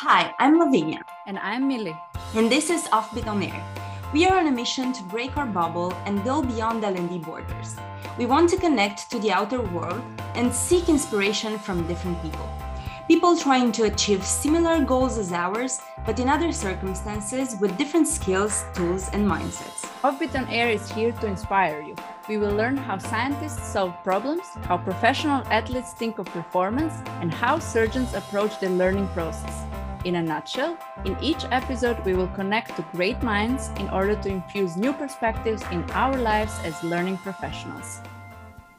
Hi, I'm Lavinia. And I'm Mili. And this is Offbeat on Air. We are on a mission to break our bubble and go beyond L&D borders. We want to connect to the outer world and seek inspiration from different people. People trying to achieve similar goals as ours, but in other circumstances with different skills, tools, and mindsets. Offbeat on Air is here to inspire you. We will learn how scientists solve problems, how professional athletes think of performance, and how surgeons approach the learning process. In a nutshell, in each episode, we will connect to great minds in order to infuse new perspectives in our lives as learning professionals.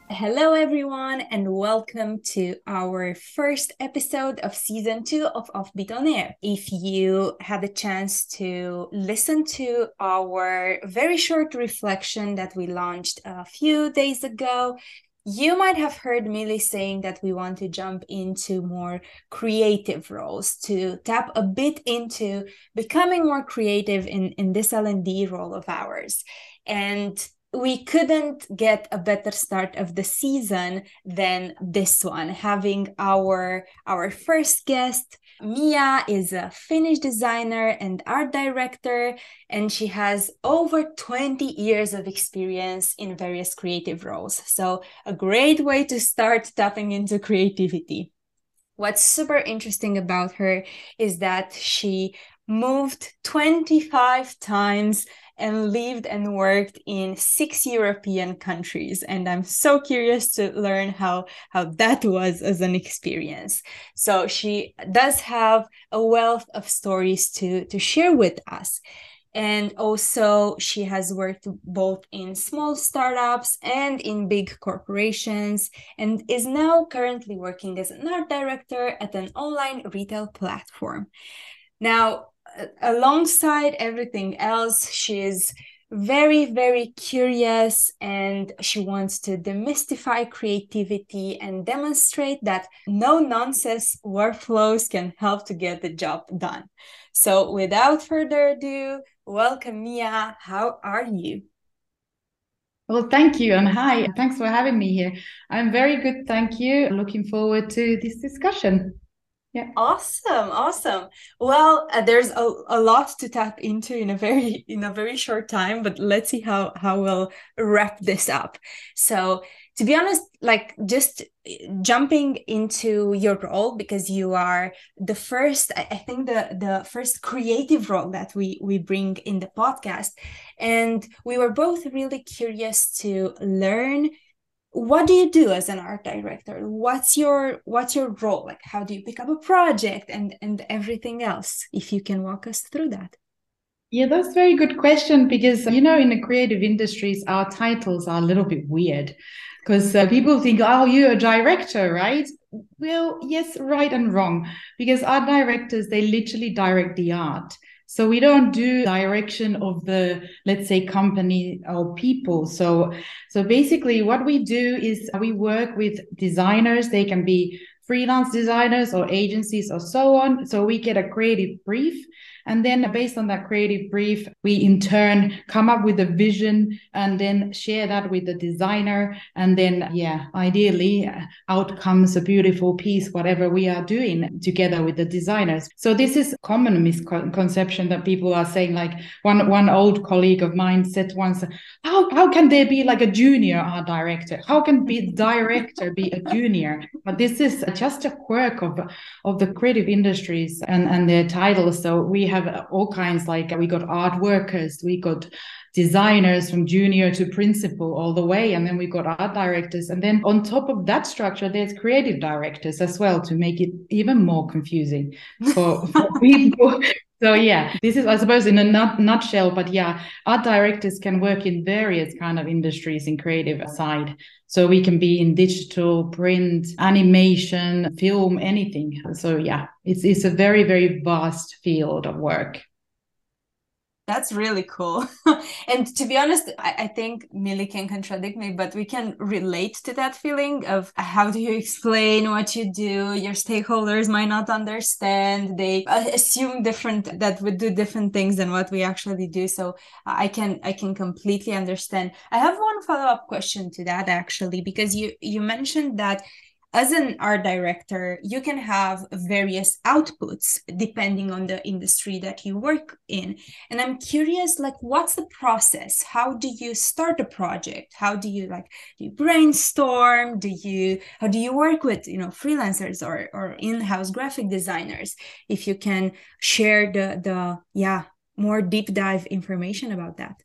Hello, everyone, and welcome to our first episode of season two of Offbeat on Air. If you had a chance to listen to our very short reflection that we launched a few days ago, you might have heard Mili saying that we want to jump into more creative roles to tap a bit into becoming more creative in, in this L&D role of ours. And we couldn't get a better start of the season than this one. Having our our first guest Miia is a finnish designer and art director and she has over 20 years of experience in various creative roles. So a great way to start tapping into creativity. What's super interesting about her is that she moved 25 times and lived and worked in six European countries. And I'm so curious to learn how, how that was as an experience. So she does have a wealth of stories to, to share with us. And also, she has worked both in small startups and in big corporations, and is now currently working as an art director at an online retail platform. Now, alongside everything else, she's very, very curious and she wants to demystify creativity and demonstrate that no nonsense workflows can help to get the job done. So, without further ado, welcome, Miia. How are you? Well, thank you. And hi, thanks for having me here. I'm very good. Thank you. Looking forward to this discussion. Yeah. Awesome. Awesome. Well, uh, there's a, a lot to tap into in a very in a very short time, but let's see how how we'll wrap this up. So, to be honest, like just uh, jumping into your role because you are the first I think the the first creative role that we we bring in the podcast and we were both really curious to learn what do you do as an art director? What's your what's your role? Like how do you pick up a project and and everything else if you can walk us through that? Yeah that's a very good question because you know in the creative industries our titles are a little bit weird because uh, people think oh you're a director right? Well yes right and wrong because art directors they literally direct the art so we don't do direction of the, let's say, company or people. So, so basically what we do is we work with designers. They can be freelance designers or agencies or so on. So we get a creative brief and then based on that creative brief, we in turn come up with a vision and then share that with the designer. And then, yeah, ideally uh, out comes a beautiful piece, whatever we are doing together with the designers. So this is common misconception that people are saying, like one, one old colleague of mine said once, how, how can there be like a junior art director? How can be director be a junior? But this is just a quirk of, of the creative industries and, and their titles. So we have have uh, all kinds like we got art workers we got designers from junior to principal all the way and then we got art directors. And then on top of that structure there's creative directors as well to make it even more confusing for, for people so yeah this is i suppose in a nut, nutshell but yeah art directors can work in various kind of industries in creative side so we can be in digital print animation film anything. So yeah it's, it's a very very vast field of work that's really cool. and to be honest, I, I, think Mili can contradict me, but we can relate to that feeling of how do you explain what you do? Your stakeholders might not understand. They assume different that we do different things than what we actually do. So I can I can completely understand. I have one follow up question to that actually, because you you mentioned that as an art director, you can have various outputs depending on the industry that you work in. And I'm curious, like, what's the process? How do you start a project? How do you like do you brainstorm? Do you how do you work with you know freelancers or or in-house graphic designers? If you can share the the yeah more deep dive information about that.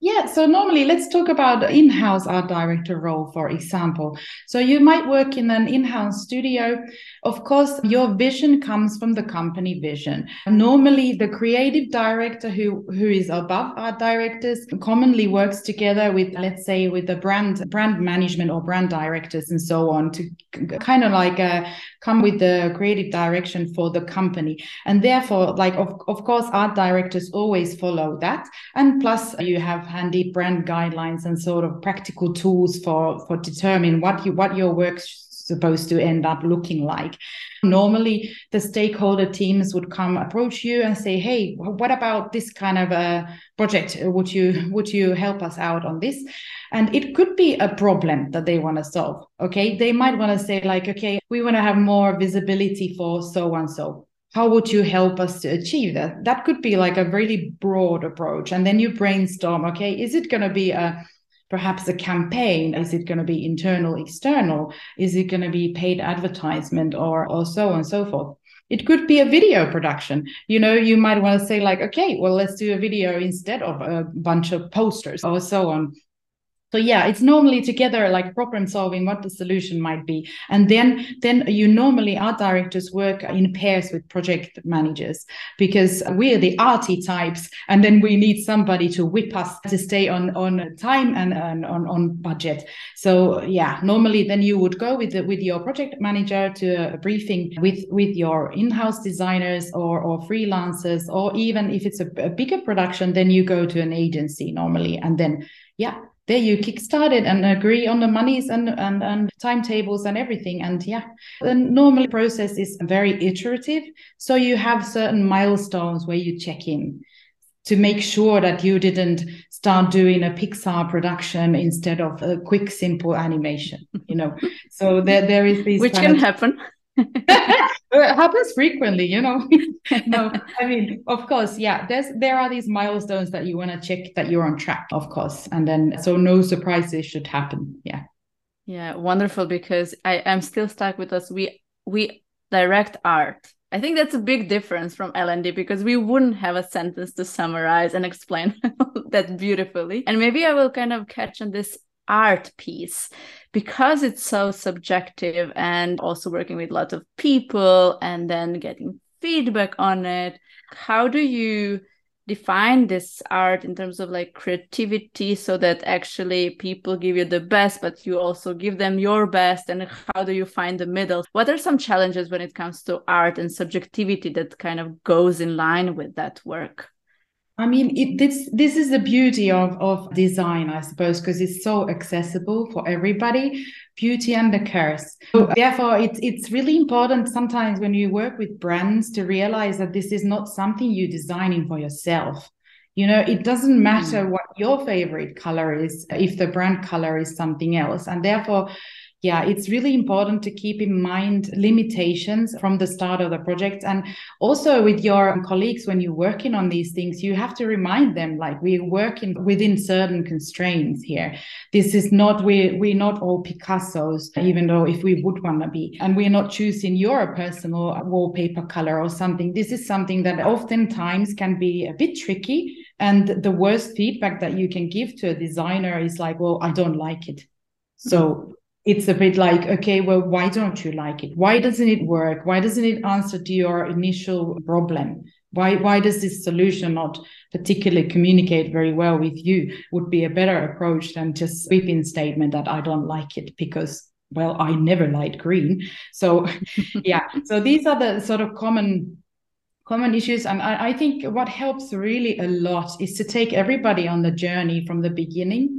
Yeah, so normally let's talk about in-house art director role, for example. So you might work in an in-house studio. Of course, your vision comes from the company vision. Normally, the creative director who who is above art directors commonly works together with, let's say, with the brand brand management or brand directors and so on to kind of like uh, come with the creative direction for the company. And therefore, like of of course, art directors always follow that. And plus, you have handy brand guidelines and sort of practical tools for for determine what you what your work's supposed to end up looking like. Normally the stakeholder teams would come approach you and say hey what about this kind of a project? Would you would you help us out on this? And it could be a problem that they want to solve okay? They might want to say like okay we want to have more visibility for so and so how would you help us to achieve that? That could be like a really broad approach and then you brainstorm okay is it going to be a perhaps a campaign? Is it going to be internal external? Is it going to be paid advertisement or or so on and so forth? It could be a video production. You know you might want to say like okay well let's do a video instead of a bunch of posters or so on so yeah it's normally together like problem solving what the solution might be. And then then you normally art directors work in pairs with project managers because we're the arty types and then we need somebody to whip us to stay on on time and, and on on budget. So yeah normally then you would go with the, with your project manager to a briefing with with your in-house designers or or freelancers or even if it's a, a bigger production then you go to an agency normally and then yeah there you kickstart it and agree on the monies and, and, and timetables and everything. And yeah, the normal process is very iterative. So you have certain milestones where you check in to make sure that you didn't start doing a Pixar production instead of a quick, simple animation, you know. So there, there is this which can of, happen. it happens frequently you know. No i mean of course yeah there's there are these milestones that you want to check that you're on track of course and then so no surprises should happen yeah. Yeah wonderful because i i'm still stuck with us. We we direct art. I think that's a big difference from l&d because we wouldn't have a sentence to summarize and explain that beautifully. And maybe i will kind of catch on this art piece. Because it's so subjective and also working with lots of people and then getting feedback on it how do you define this art in terms of like creativity so that actually people give you the best but you also give them your best? And how do you find the middle? What are some challenges when it comes to art and subjectivity that kind of goes in line with that work I mean, it, this this is the beauty of of design, I suppose, because it's so accessible for everybody. Beauty and the curse. So therefore, it's it's really important sometimes when you work with brands to realize that this is not something you're designing for yourself. You know, it doesn't matter mm. what your favorite color is if the brand color is something else, and therefore yeah, it's really important to keep in mind limitations from the start of the project. And also with your colleagues, when you're working on these things, you have to remind them like we're working within certain constraints here. This is not, we're, we're not all Picassos, even though if we would want to be, and we're not choosing your personal wallpaper color or something. This is something that oftentimes can be a bit tricky. And the worst feedback that you can give to a designer is like, well, I don't like it. So it's a bit like okay well why don't you like it? Why doesn't it work? Why doesn't it answer to your initial problem? Why why does this solution not particularly communicate very well with you would be a better approach than just sweeping statement that i don't like it because well i never liked green. So yeah. So these are the sort of common common issues. And I, I think what helps really a lot is to take everybody on the journey from the beginning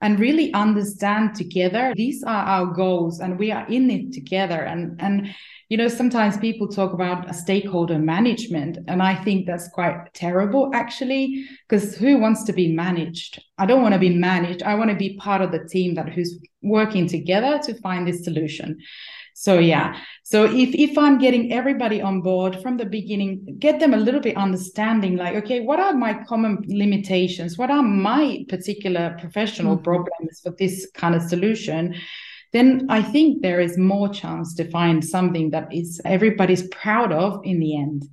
and really understand together these are our goals and we are in it together. And and you know sometimes people talk about stakeholder management and i think that's quite terrible actually because who wants to be managed? I don't want to be managed. I want to be part of the team that who's working together to find this solution so yeah. So if if i'm getting everybody on board from the beginning get them a little bit understanding like okay what are my common limitations? What are my particular professional mm-hmm. problems for this kind of solution? Then i think there is more chance to find something that is everybody's proud of in the end.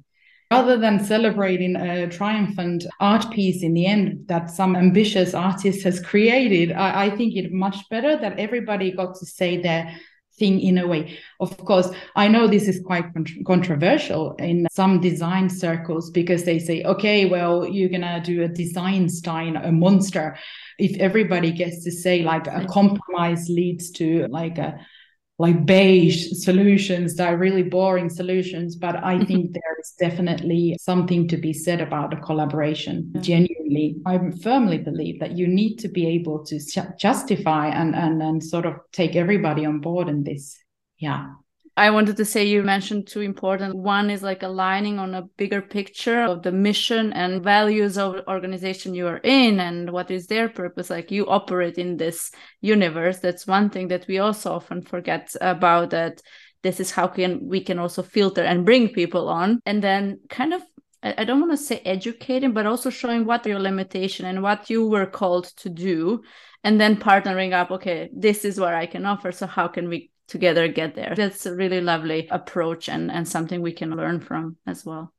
Rather than celebrating a triumphant art piece in the end that some ambitious artist has created I, I think it much better that everybody got to say their thing in a way. Of course, I know this is quite controversial in some design circles because they say, okay, well, you're going to do a design style, a monster. If everybody gets to say like a compromise leads to like a like beige solutions that are really boring solutions but i mm-hmm. think there is definitely something to be said about the collaboration. Genuinely i firmly believe that you need to be able to justify and, and and sort of take everybody on board in this. Yeah I wanted to say you mentioned two important. One is like aligning on a bigger picture of the mission and values of organization you are in and what is their purpose. Like you operate in this universe. That's one thing that we also often forget about that this is how can we can also filter and bring people on. And then kind of I don't want to say educating, but also showing what your limitation and what you were called to do, and then partnering up. Okay, this is what I can offer. So how can we together get there. That's a really lovely approach and, and something we can learn from as well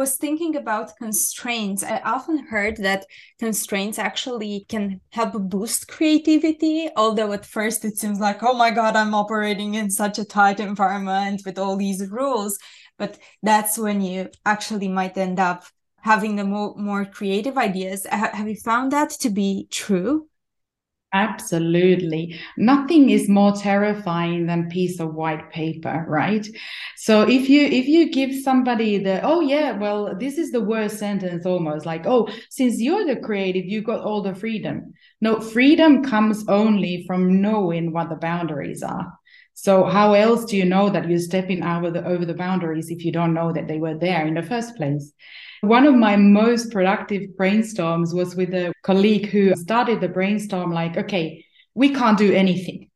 was thinking about constraints. I often heard that constraints actually can help boost creativity, although at first it seems like, oh my God, I'm operating in such a tight environment with all these rules. But that's when you actually might end up having the more, more creative ideas. Have you found that to be true? Absolutely. Nothing is more terrifying than piece of white paper, right? So if you if you give somebody the oh yeah, well this is the worst sentence almost like oh since you're the creative you got all the freedom. No, freedom comes only from knowing what the boundaries are. So how else do you know that you're stepping over the over the boundaries if you don't know that they were there in the first place? One of my most productive brainstorms was with a colleague who started the brainstorm like, okay, we can't do anything.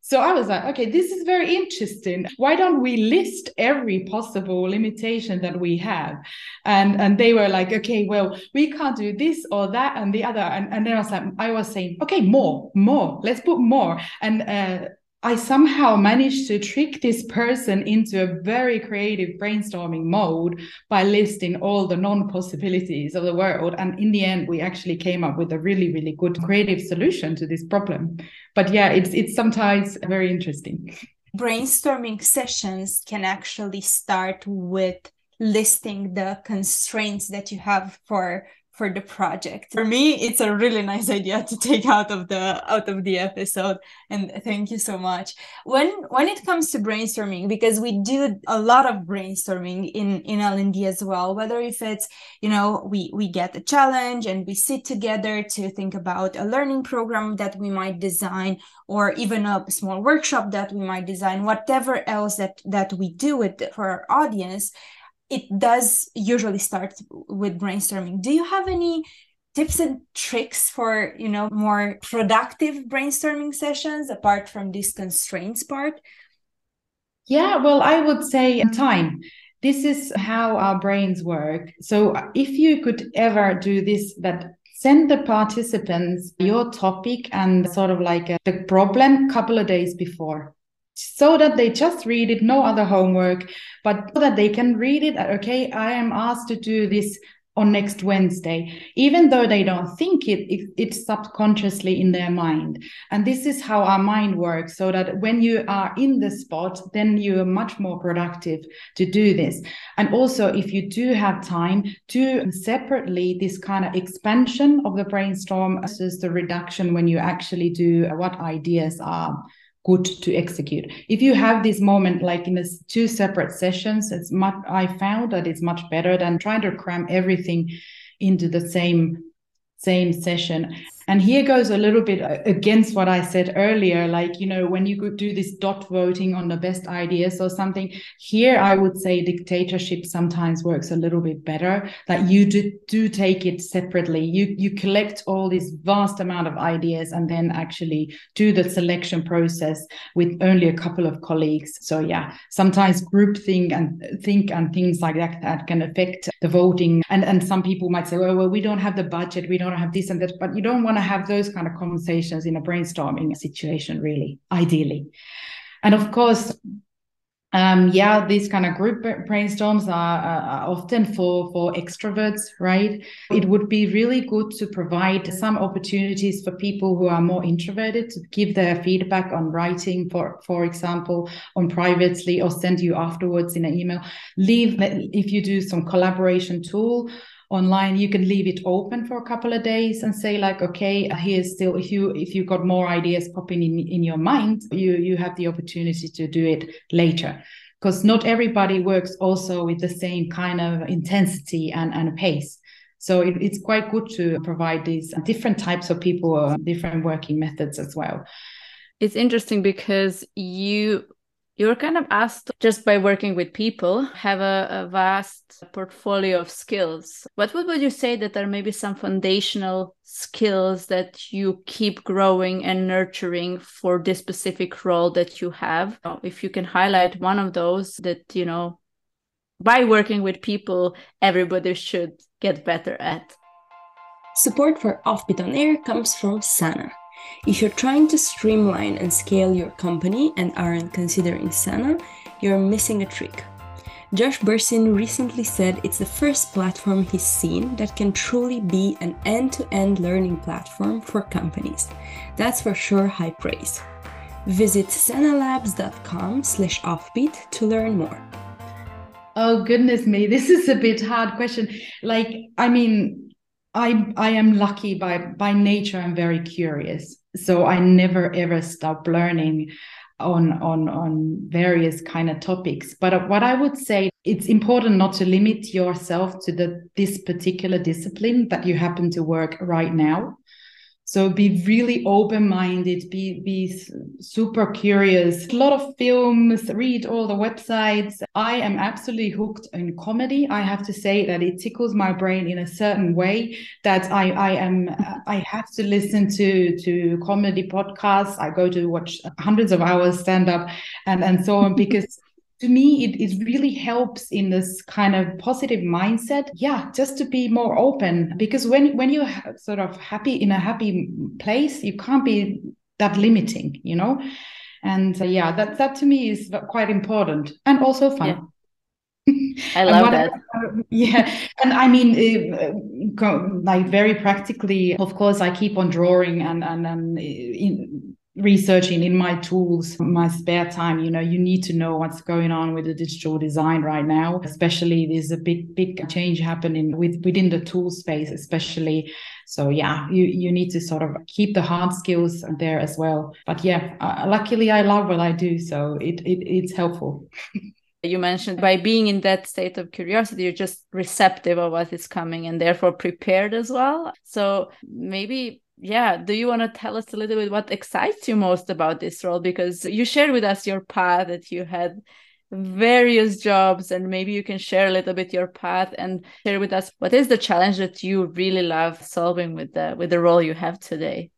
So I was like, okay, this is very interesting. Why don't we list every possible limitation that we have? And and they were like, okay, well, we can't do this or that and the other. And, and then I was like, I was saying, okay, more, more, let's put more. And uh, I somehow managed to trick this person into a very creative brainstorming mode by listing all the non possibilities of the world. And in the end, we actually came up with a really, really good creative solution to this problem. But yeah, it's it's sometimes very interesting. Brainstorming sessions can actually start with listing the constraints that you have for for the project. For me, it's a really nice idea to take out of the out of the episode. And thank you so much. When when it comes to brainstorming, because we do a lot of brainstorming in in L&D as well, whether if it's you know we we get a challenge and we sit together to think about a learning program that we might design, or even a small workshop that we might design, whatever else that that we do with for our audience it does usually start with brainstorming. Do you have any tips and tricks for you know more productive brainstorming sessions apart from this constraints part? Yeah well i would say time. This is how our brains work. So if you could ever do this that send the participants your topic and sort of like a, the problem a couple of days before so that they just read it, no other homework, but so that they can read it. Okay, I am asked to do this on next Wednesday, even though they don't think it, it, it's subconsciously in their mind. And this is how our mind works, so that when you are in the spot, then you are much more productive to do this. And also, if you do have time, do separately this kind of expansion of the brainstorm versus the reduction when you actually do what ideas are good to execute. If you have this moment like in this two separate sessions, it's much I found that it's much better than trying to cram everything into the same same session. And here goes a little bit uh, against what I said earlier. Like, you know, when you do this dot voting on the best ideas or something, here I would say dictatorship sometimes works a little bit better. That you do, do take it separately. You you collect all this vast amount of ideas and then actually do the selection process with only a couple of colleagues. So yeah, sometimes group think and think and things like that that can affect the voting. And and some people might say, well, well, we don't have the budget, we don't have this and that, but you don't want to have those kind of conversations in a brainstorming situation, really, ideally. And of course, um, yeah, these kind of group brainstorms are, are, often for for extroverts, right? It would be really good to provide some opportunities for people who are more introverted to give their feedback on writing, for for example, on privately, or send you afterwards in an email. Leave if you do some collaboration tool online you can leave it open for a couple of days and say like okay here's still if you if you got more ideas popping in in your mind you you have the opportunity to do it later. Because not everybody works also with the same kind of intensity and, and pace. So it, it's quite good to provide these different types of people uh, different working methods as well. It's interesting because you you're kind of asked just by working with people have a, a, vast portfolio of skills. What would you say that are maybe some foundational skills that you keep growing and nurturing for this specific role that you have? If you can highlight one of those that you know by working with people everybody should get better at. Support for offbeat on air comes from sana if you're trying to streamline and scale your company and aren't considering Sana, you're missing a trick. Josh Bersin recently said it's the first platform he's seen that can truly be an end-to-end learning platform for companies. That's for sure high praise. Visit sanalabs.com slash offbeat to learn more. Oh goodness me, this is a bit hard question. Like, I mean, I I am lucky by by nature. I'm very curious, so I never ever stop learning on on on various kind of topics. But what I would say, it's important not to limit yourself to the this particular discipline that you happen to work right now. So be really open minded, be, be super curious. A lot of films, read all the websites. I am absolutely hooked in comedy. I have to say that it tickles my brain in a certain way that I, I am, I have to listen to, to comedy podcasts. I go to watch hundreds of hours stand up and, and so on because to me it, it really helps in this kind of positive mindset yeah just to be more open because when when you're sort of happy in a happy place you can't be that limiting you know and uh, yeah that that to me is quite important and also fun yeah. I love that. Yeah, and I mean, uh, like very practically, of course, I keep on drawing and and and uh, in, researching in my tools my spare time you know you need to know what's going on with the digital design right now. Especially there's a big big change happening with within the tool space especially. So yeah you you need to sort of keep the hard skills there as well. But yeah uh, luckily i love what i do so it, it it's helpful. You mentioned by being in that state of curiosity you're just receptive of what is coming and therefore prepared as well. So maybe yeah do you want to tell us a little bit what excites you most about this role? Because you shared with us your path that you had various jobs and maybe you can share a little bit your path and share with us what is the challenge that you really love solving with the with the role you have today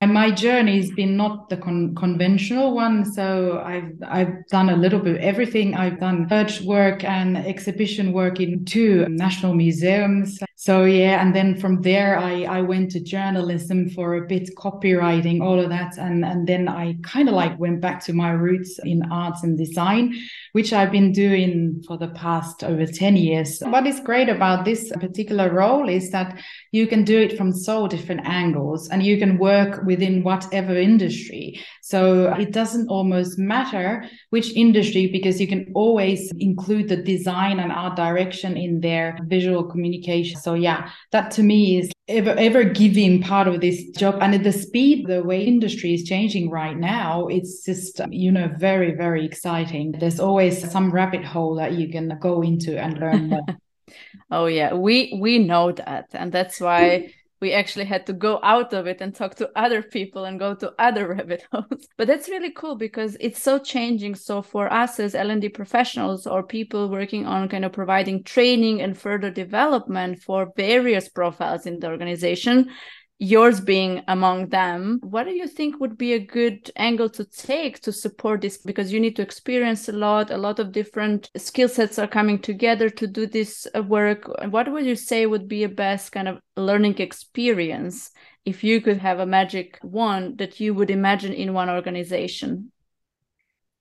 and my journey has been not the con- conventional one so i've i've done a little bit of everything. I've done research work and exhibition work in two national museums. So yeah and then from there i i went to journalism for a bit copywriting all of that. And and then i kind of like went back to my roots in arts and design which i've been doing for the past over 10 years. What is great about this particular role is that you can do it from so different angles and you can work within whatever industry. So it doesn't almost matter which industry because you can always include the design and art direction in their visual communication. So yeah that to me is ever ever giving part of this job. And at the speed the way industry is changing right now it's just you know very very exciting. There's always some rabbit hole that you can go into and learn more. Oh yeah. We we know that. And that's why we actually had to go out of it and talk to other people and go to other rabbit holes. But that's really cool because it's so changing. So for us as l&d professionals or people working on kind of providing training and further development for various profiles in the organization yours being among them what do you think would be a good angle to take to support this? Because you need to experience a lot a lot of different skill sets are coming together to do this uh, work. What would you say would be a best kind of learning experience if you could have a magic wand that you would imagine in one organization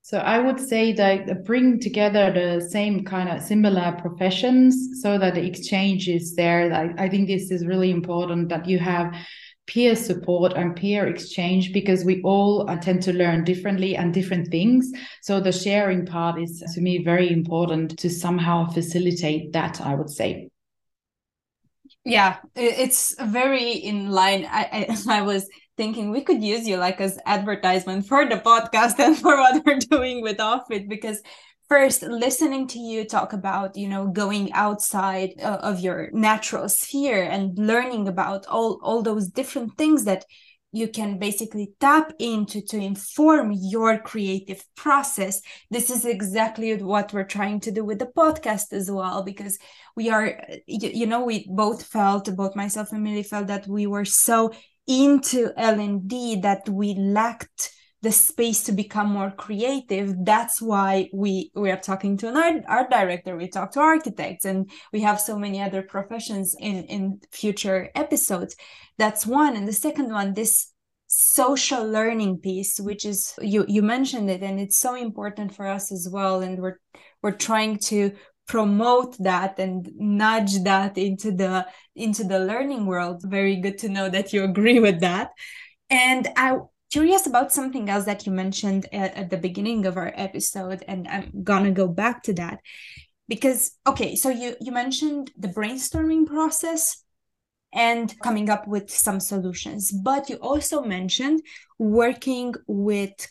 so I would say that bring together the same kind of similar professions so that the exchange is there. I, I think this is really important that you have peer support and peer exchange because we all tend to learn differently and different things. So the sharing part is to me very important to somehow facilitate that, I would say. Yeah, it's very in line. I, I, I was thinking we could use you like as advertisement for the podcast and for what we're doing with Offbeat because first listening to you talk about you know going outside uh, of your natural sphere and learning about all all those different things that you can basically tap into to inform your creative process. This is exactly what we're trying to do with the podcast as well because we are you, you know we both felt both myself and Mili felt that we were so into L&D that we lacked the space to become more creative. That's why we we are talking to an art, art director. We talk to architects and we have so many other professions in in future episodes. That's one. And the second one this social learning piece which is you you mentioned it and it's so important for us as well. And we're we're trying to promote that and nudge that into the into the learning world. Very good to know that you agree with that. And i curious about something else that you mentioned at, at the beginning of our episode and i'm gonna go back to that. Because okay so you you mentioned the brainstorming process and coming up with some solutions but you also mentioned working with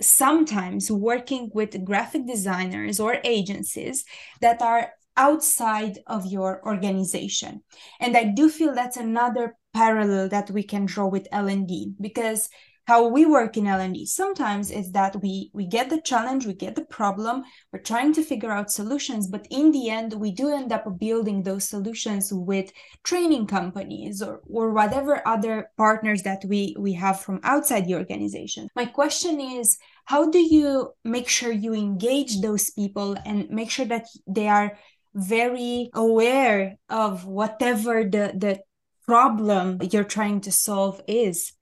sometimes working with graphic designers or agencies that are outside of your organization. And i do feel that's another parallel that we can draw with l&d because how we work in L&D sometimes is that we we get the challenge, we get the problem, we're trying to figure out solutions, but in the end we do end up building those solutions with training companies or or whatever other partners that we we have from outside the organization. My question is how do you make sure you engage those people and make sure that they are very aware of whatever the the problem you're trying to solve is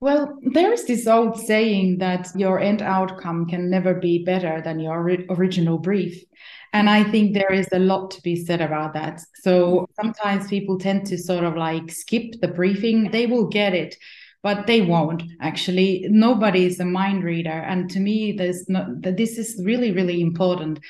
well, there is this old saying that your end outcome can never be better than your original brief. And I think there is a lot to be said about that. So sometimes people tend to sort of like skip the briefing, they will get it. But they won't actually. Nobody is a mind reader, and to me, there's. This is really, really important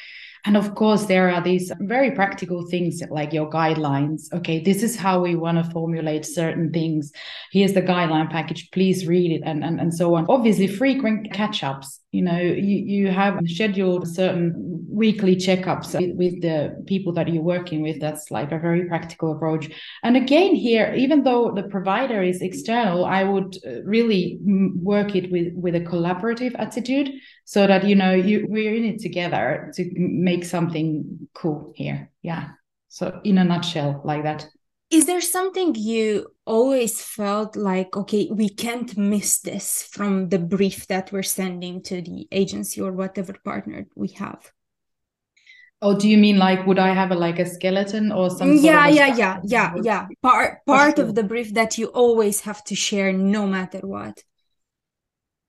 and of course, there are these very practical things like your guidelines. Okay, this is how we want to formulate certain things. Here's the guideline package. Please read it and, and, and so on. Obviously, frequent catch ups. You know, you, you have scheduled certain weekly checkups with, the people that you're working with. That's like a very practical approach. And again, here, even though the provider is external, I would uh, really work it with, with a collaborative attitude so that you know you we're in it together to make something cool here yeah so in a nutshell like that is there something you always felt like okay we can't miss this from the brief that we're sending to the agency or whatever partner we have Oh, do you mean like would I have a like a skeleton or something? Yeah, yeah, yeah, yeah, yeah. Part part of the brief that you always have to share no matter what.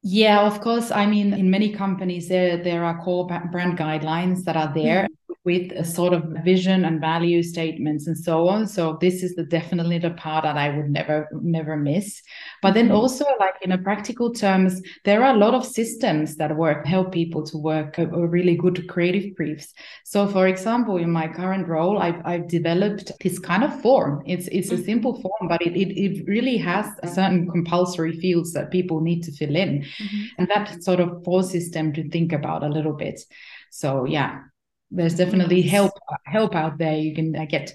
Yeah, of course. I mean, in many companies, there there are core brand guidelines that are there. Mm-hmm with a sort of vision and value statements and so on. So this is the definitely the part that i would never never miss. But then mm-hmm. also like in a practical terms there are a lot of systems that work help people to work a, a really good creative briefs. So for example in my current role i've, I've developed this kind of form. It's it's a mm-hmm. simple form but it, it, it really has certain compulsory fields that people need to fill in. Mm-hmm. and that sort of forces them to think about a little bit. So yeah there's definitely help help out there you can uh, get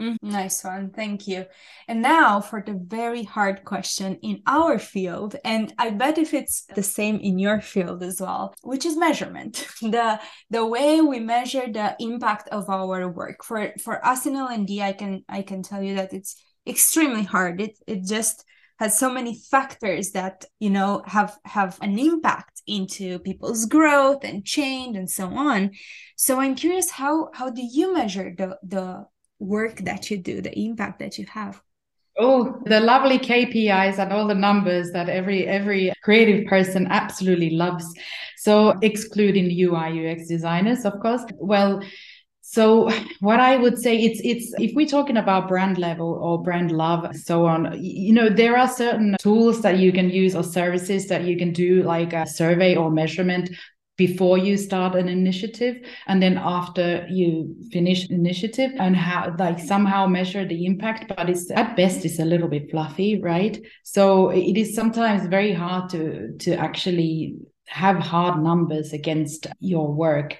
Mm, nice one. Thank you. And now for the very hard question in our field, and I bet if it's the same in your field as well, which is measurement. the the way we measure the impact of our work. For for us in L&D, I can I can tell you that it's extremely hard. It it just has so many factors that you know have have an impact into people's growth and change and so on so i'm curious how how do you measure the the work that you do, the impact that you have? Oh, the lovely KPIs and all the numbers that every every creative person absolutely loves. So excluding UI UX designers, of course. Well, so what I would say it's it's if we're talking about brand level or brand love, so on, you know, there are certain tools that you can use or services that you can do like a survey or measurement before you start an initiative and then after you finish initiative and how like somehow measure the impact but it's at best it's a little bit fluffy right? So it is sometimes very hard to to actually have hard numbers against your work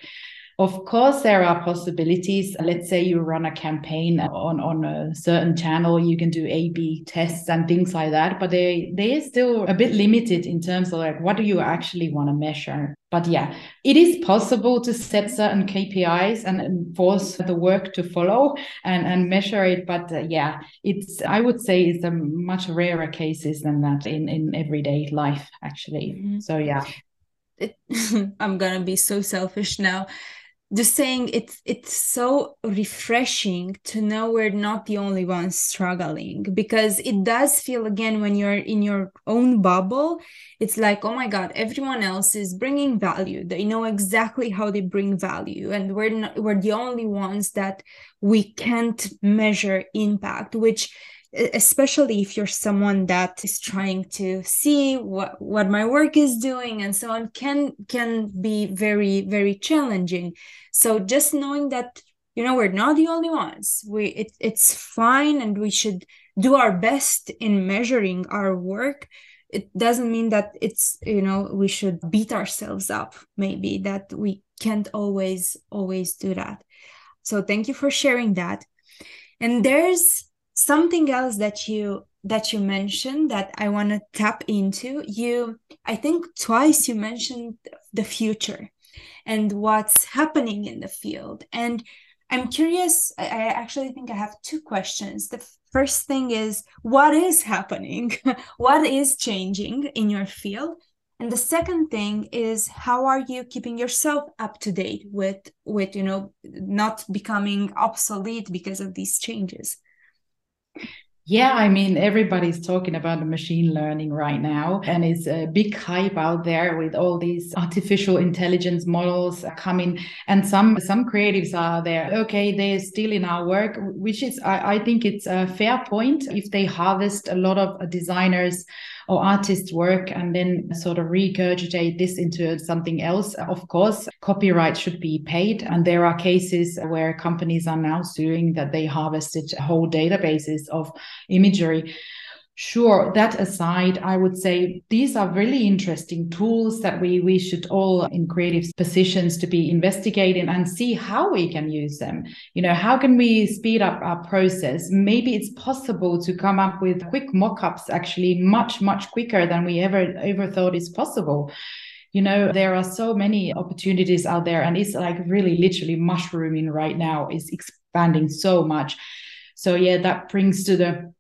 of course, there are possibilities. Let's say you run a campaign on, on a certain channel, you can do A B tests and things like that, but they, they are still a bit limited in terms of like what do you actually want to measure. But yeah, it is possible to set certain KPIs and enforce the work to follow and, and measure it. But uh, yeah, it's I would say it's a much rarer cases than that in, in everyday life, actually. Mm-hmm. So yeah. It, I'm gonna be so selfish now just saying it's it's so refreshing to know we're not the only ones struggling because it does feel again when you're in your own bubble it's like oh my god everyone else is bringing value. They know exactly how they bring value and we're not, we're the only ones that we can't measure impact which especially if you're someone that is trying to see what what my work is doing and so on can can be very very challenging. So just knowing that you know we're not the only ones. We it, it's fine and we should do our best in measuring our work. It doesn't mean that it's you know we should beat ourselves up. Maybe that we can't always always do that. So thank you for sharing that. And there's something else that you that you mentioned that I want to tap into. You, I think twice you mentioned the future and what's happening in the field. And I'm curious, I actually think I have two questions. The first thing is what is happening? what is changing in your field? And the second thing is how are you keeping yourself up to date with with you know not becoming obsolete because of these changes? Yeah, I mean, everybody's talking about machine learning right now, and it's a big hype out there with all these artificial intelligence models coming. And some some creatives are there. Okay, they're still in our work, which is I, I think it's a fair point if they harvest a lot of designers or artists work and then sort of regurgitate this into something else. Of course, copyright should be paid. And there are cases where companies are now suing that they harvested whole databases of imagery. Sure, that aside, I would say these are really interesting tools that we we should all in creative positions to be investigating and see how we can use them. You know, how can we speed up our process? Maybe it's possible to come up with quick mock-ups actually much much quicker than we ever ever thought is possible you know there are so many opportunities out there and it's like really literally mushrooming right now is expanding so much so yeah that brings to the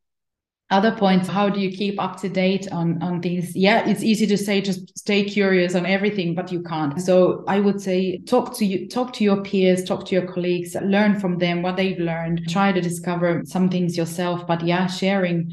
other points how do you keep up to date on on things? Yeah it's easy to say just stay curious on everything but you can't. So i would say talk to you talk to your peers talk to your colleagues learn from them what they've learned. Try to discover some things yourself but yeah sharing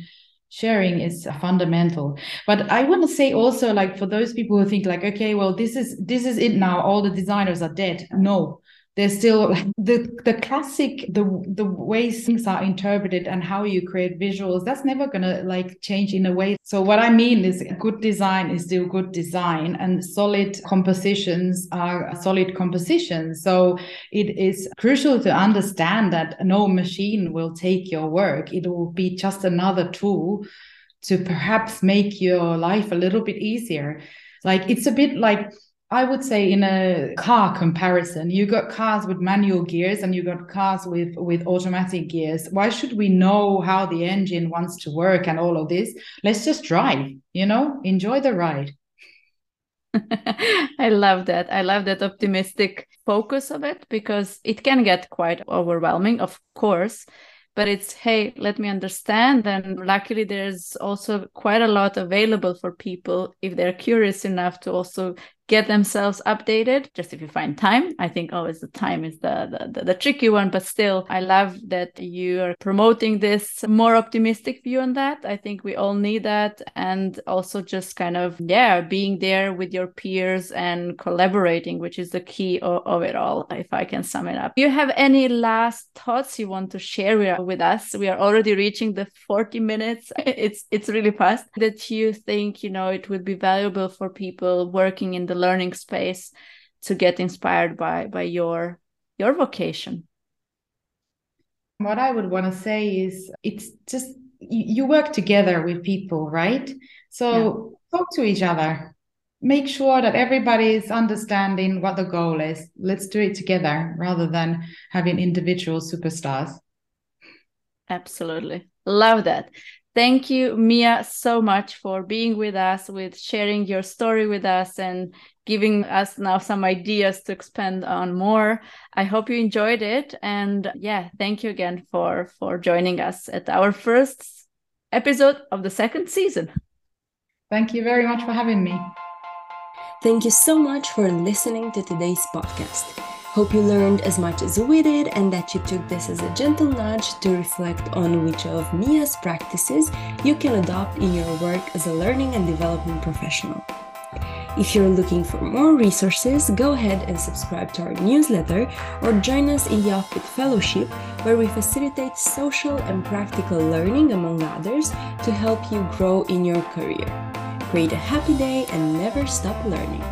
sharing is fundamental. But i want to say also like for those people who think like okay well this is this is it now. All the designers are dead. No there's still the the classic the the way things are interpreted and how you create visuals that's never going to like change in a way. So what i mean is good design is still good design and solid compositions are solid compositions. So it is crucial to understand that no machine will take your work. It will be just another tool to perhaps make your life a little bit easier. Like it's a bit like I would say in a car comparison, you got cars with manual gears and you got cars with with automatic gears. Why should we know how the engine wants to work and all of this? Let's just drive, you know, enjoy the ride. I love that. I love that optimistic focus of it because it can get quite overwhelming, of course but it's hey let me understand and luckily there's also quite a lot available for people if they're curious enough to also get themselves updated. Just if you find time i think always the time is the, the, the tricky one but still i love that you are promoting this more optimistic view on that. I think we all need that. And also just kind of yeah being there with your peers and collaborating which is the key of, of it all if i can sum it up. Do you have any last thoughts you want to share with us? We are already reaching the 40 minutes. It's it's really fast. That you think you know it would be valuable for people working in the learning space to get inspired by by your your vocation? What i would want to say is it's just you work together with people right? So yeah. talk to each other. Make sure that everybody is understanding what the goal is. Let's do it together rather than having individual superstars. Absolutely. Love that Thank you, Miia, so much for being with us, with sharing your story with us, and giving us now some ideas to expand on more. I hope you enjoyed it, and yeah, thank you again for for joining us at our first episode of the second season. Thank you very much for having me. Thank you so much for listening to today's podcast. Hope you learned as much as we did and that you took this as a gentle nudge to reflect on which of Miia's practices you can adopt in your work as a learning and development professional. If you're looking for more resources, go ahead and subscribe to our newsletter or join us in the Offbeat Fellowship, where we facilitate social and practical learning, among others, to help you grow in your career. Create a happy day and never stop learning.